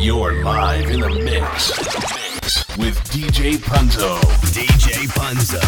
You're live in the mix, mix with DJ Punzo. DJ Punzo.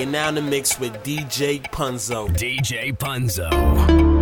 In the mix with DJ Punzo. DJ Punzo.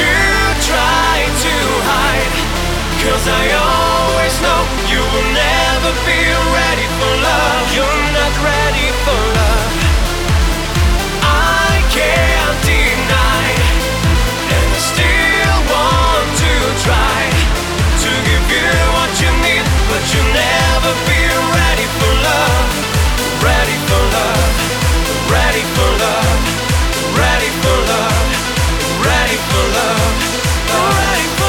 you try to Cause I always know you will never be ready for love. You're not ready for love. I can't deny And still want to try To give you what you need But you'll never be ready for love. Ready for love. Ready for love. Ready for love ready for love, ready for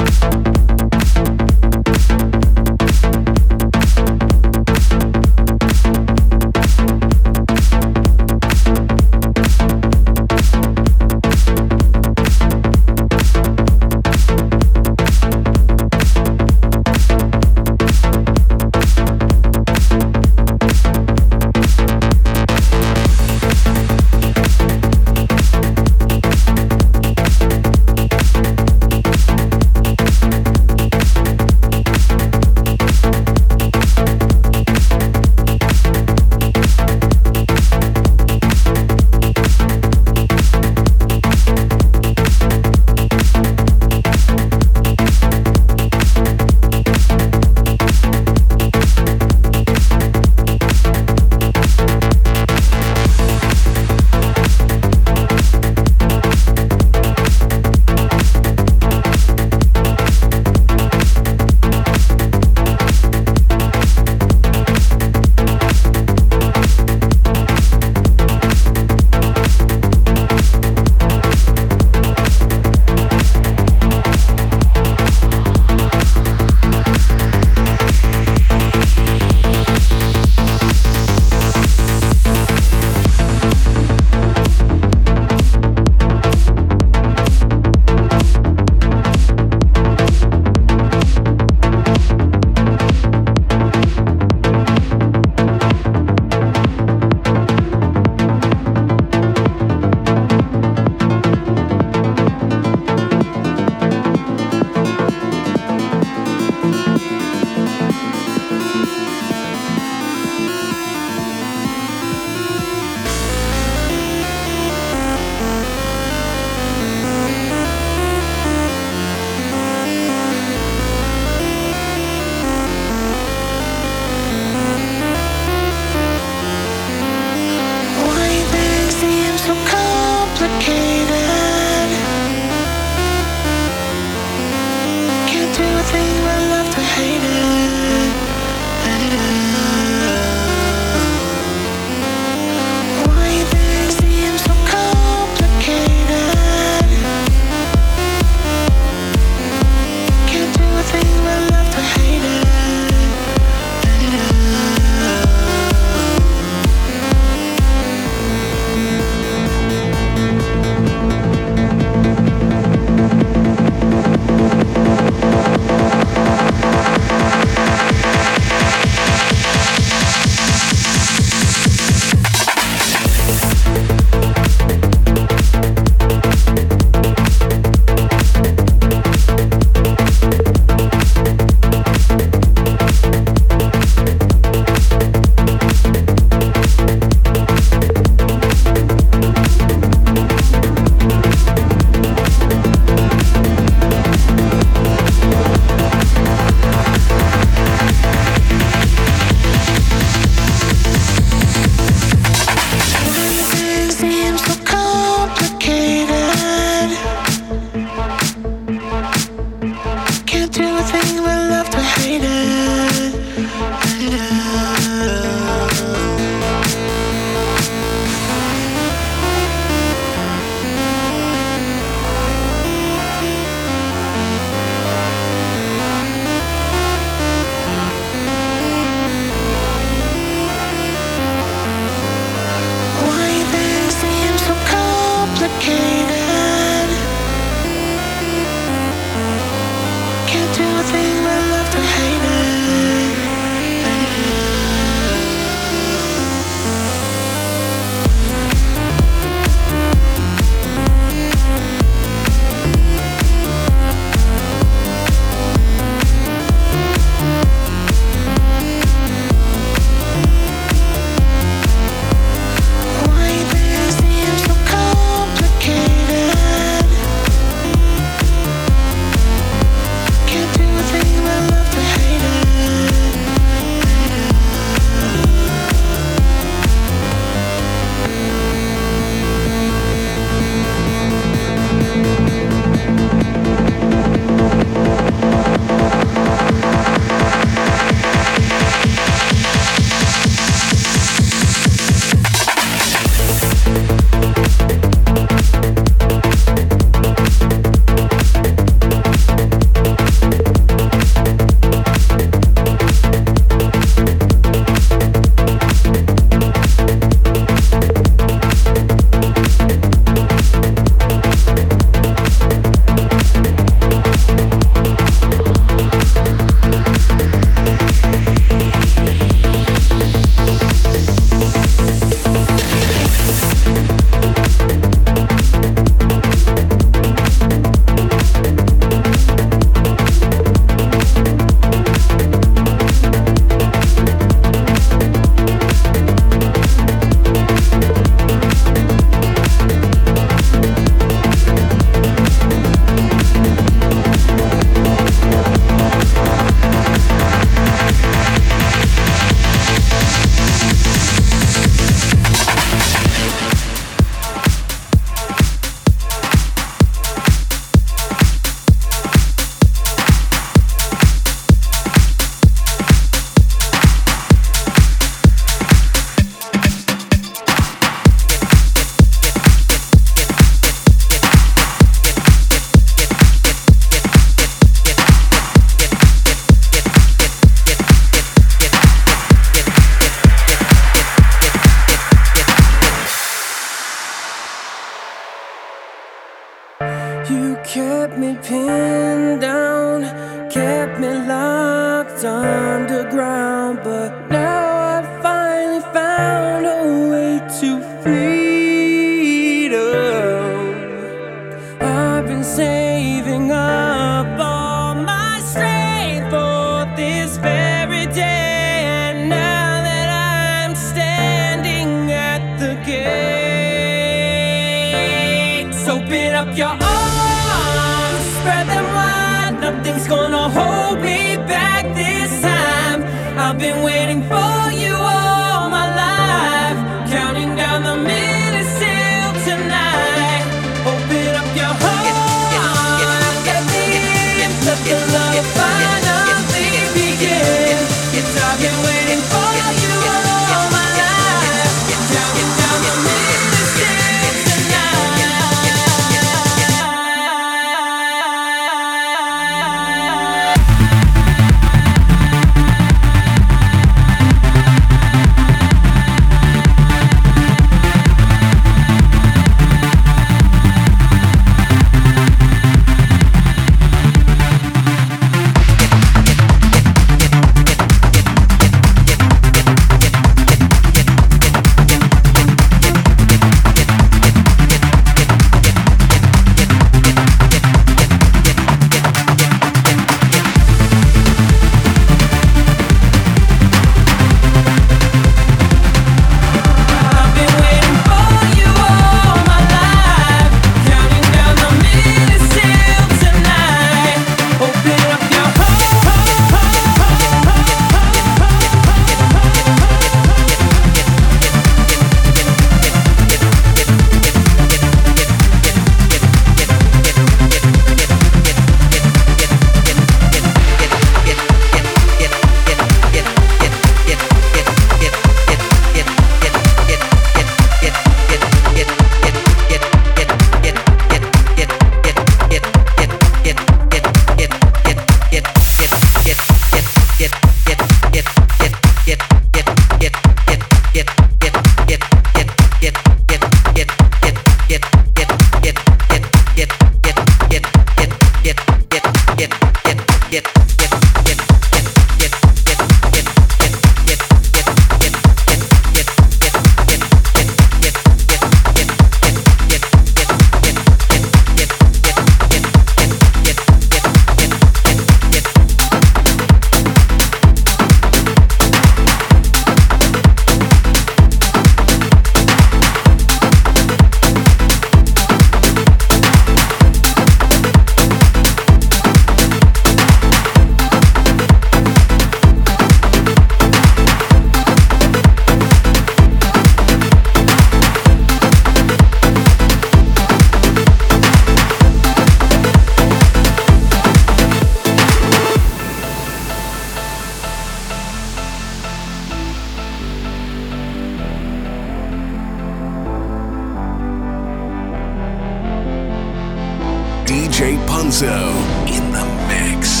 DJ Punzo in the mix.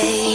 Playing.